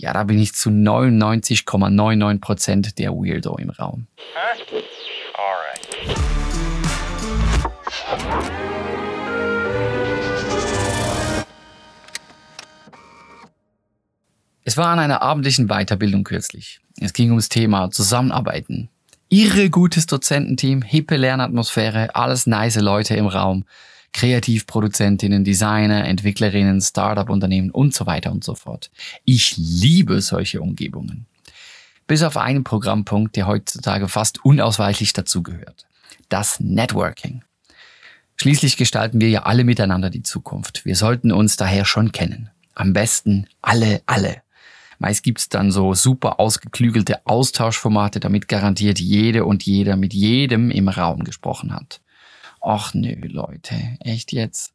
Ja, da bin ich zu 99,99% der Weirdo im Raum. Es war an einer abendlichen Weiterbildung kürzlich. Es ging ums Thema Zusammenarbeiten. Irre gutes Dozententeam, hippe Lernatmosphäre, alles nice Leute im Raum. Kreativproduzentinnen, Designer, Entwicklerinnen, Startup-Unternehmen und so weiter und so fort. Ich liebe solche Umgebungen. Bis auf einen Programmpunkt, der heutzutage fast unausweichlich dazugehört. Das Networking. Schließlich gestalten wir ja alle miteinander die Zukunft. Wir sollten uns daher schon kennen. Am besten alle, alle. Meist gibt's dann so super ausgeklügelte Austauschformate, damit garantiert jede und jeder mit jedem im Raum gesprochen hat. Ach nö, Leute, echt jetzt?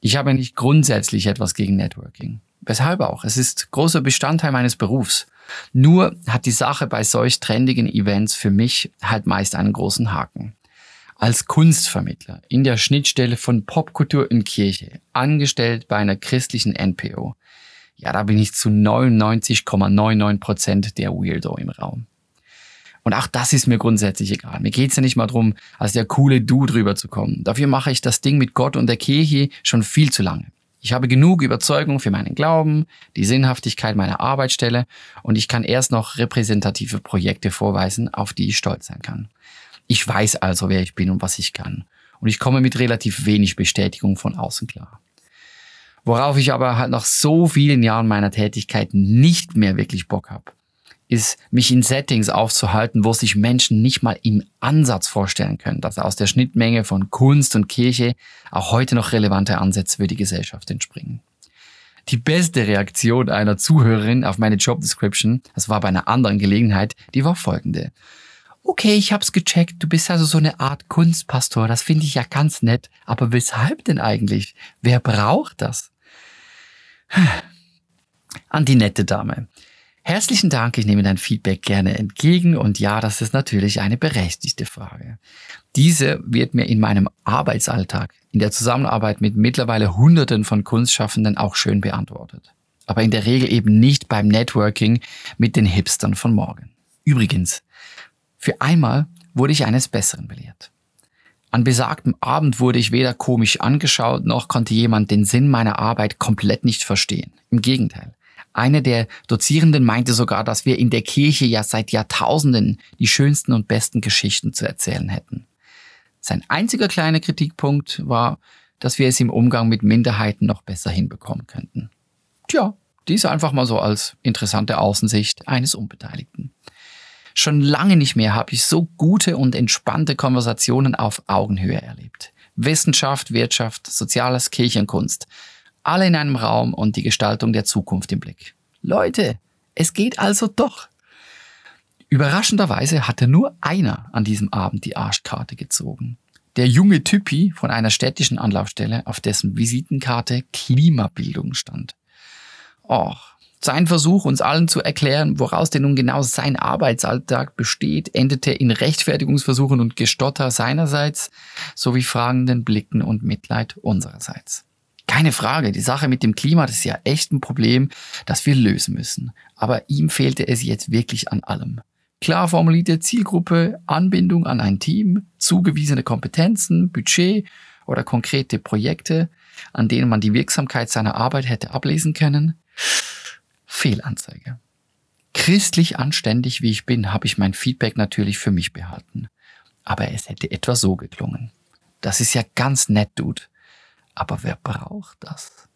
Ich habe nicht grundsätzlich etwas gegen Networking. Weshalb auch? Es ist großer Bestandteil meines Berufs. Nur hat die Sache bei solch trendigen Events für mich halt meist einen großen Haken. Als Kunstvermittler in der Schnittstelle von Popkultur und Kirche, angestellt bei einer christlichen NPO, ja, da bin ich zu 99,99 Prozent der Weirdo im Raum. Und auch das ist mir grundsätzlich egal. Mir geht's ja nicht mal drum, als der coole Du drüber zu kommen. Dafür mache ich das Ding mit Gott und der Kirche schon viel zu lange. Ich habe genug Überzeugung für meinen Glauben, die Sinnhaftigkeit meiner Arbeitsstelle und ich kann erst noch repräsentative Projekte vorweisen, auf die ich stolz sein kann. Ich weiß also, wer ich bin und was ich kann. Und ich komme mit relativ wenig Bestätigung von außen klar. Worauf ich aber halt nach so vielen Jahren meiner Tätigkeit nicht mehr wirklich Bock habe, ist, mich in Settings aufzuhalten, wo sich Menschen nicht mal im Ansatz vorstellen können, dass aus der Schnittmenge von Kunst und Kirche auch heute noch relevante Ansätze für die Gesellschaft entspringen. Die beste Reaktion einer Zuhörerin auf meine Job Description, das war bei einer anderen Gelegenheit, die war folgende. Okay, ich hab's gecheckt, du bist also so eine Art Kunstpastor, das finde ich ja ganz nett, aber weshalb denn eigentlich? Wer braucht das? An die nette Dame. Herzlichen Dank, ich nehme dein Feedback gerne entgegen und ja, das ist natürlich eine berechtigte Frage. Diese wird mir in meinem Arbeitsalltag, in der Zusammenarbeit mit mittlerweile Hunderten von Kunstschaffenden auch schön beantwortet. Aber in der Regel eben nicht beim Networking mit den Hipstern von morgen. Übrigens, für einmal wurde ich eines Besseren belehrt. An besagtem Abend wurde ich weder komisch angeschaut, noch konnte jemand den Sinn meiner Arbeit komplett nicht verstehen. Im Gegenteil. Eine der Dozierenden meinte sogar, dass wir in der Kirche ja seit Jahrtausenden die schönsten und besten Geschichten zu erzählen hätten. Sein einziger kleiner Kritikpunkt war, dass wir es im Umgang mit Minderheiten noch besser hinbekommen könnten. Tja, dies einfach mal so als interessante Außensicht eines Unbeteiligten. Schon lange nicht mehr habe ich so gute und entspannte Konversationen auf Augenhöhe erlebt. Wissenschaft, Wirtschaft, Soziales, Kirchenkunst alle in einem Raum und die Gestaltung der Zukunft im Blick. Leute, es geht also doch. Überraschenderweise hatte nur einer an diesem Abend die Arschkarte gezogen. Der junge Typi von einer städtischen Anlaufstelle, auf dessen Visitenkarte Klimabildung stand. Och, sein Versuch, uns allen zu erklären, woraus denn nun genau sein Arbeitsalltag besteht, endete in Rechtfertigungsversuchen und Gestotter seinerseits sowie fragenden Blicken und Mitleid unsererseits. Keine Frage, die Sache mit dem Klima, das ist ja echt ein Problem, das wir lösen müssen. Aber ihm fehlte es jetzt wirklich an allem. Klar formulierte Zielgruppe, Anbindung an ein Team, zugewiesene Kompetenzen, Budget oder konkrete Projekte, an denen man die Wirksamkeit seiner Arbeit hätte ablesen können. Fehlanzeige. Christlich anständig wie ich bin, habe ich mein Feedback natürlich für mich behalten. Aber es hätte etwa so geklungen. Das ist ja ganz nett, Dude. Aber wer braucht das?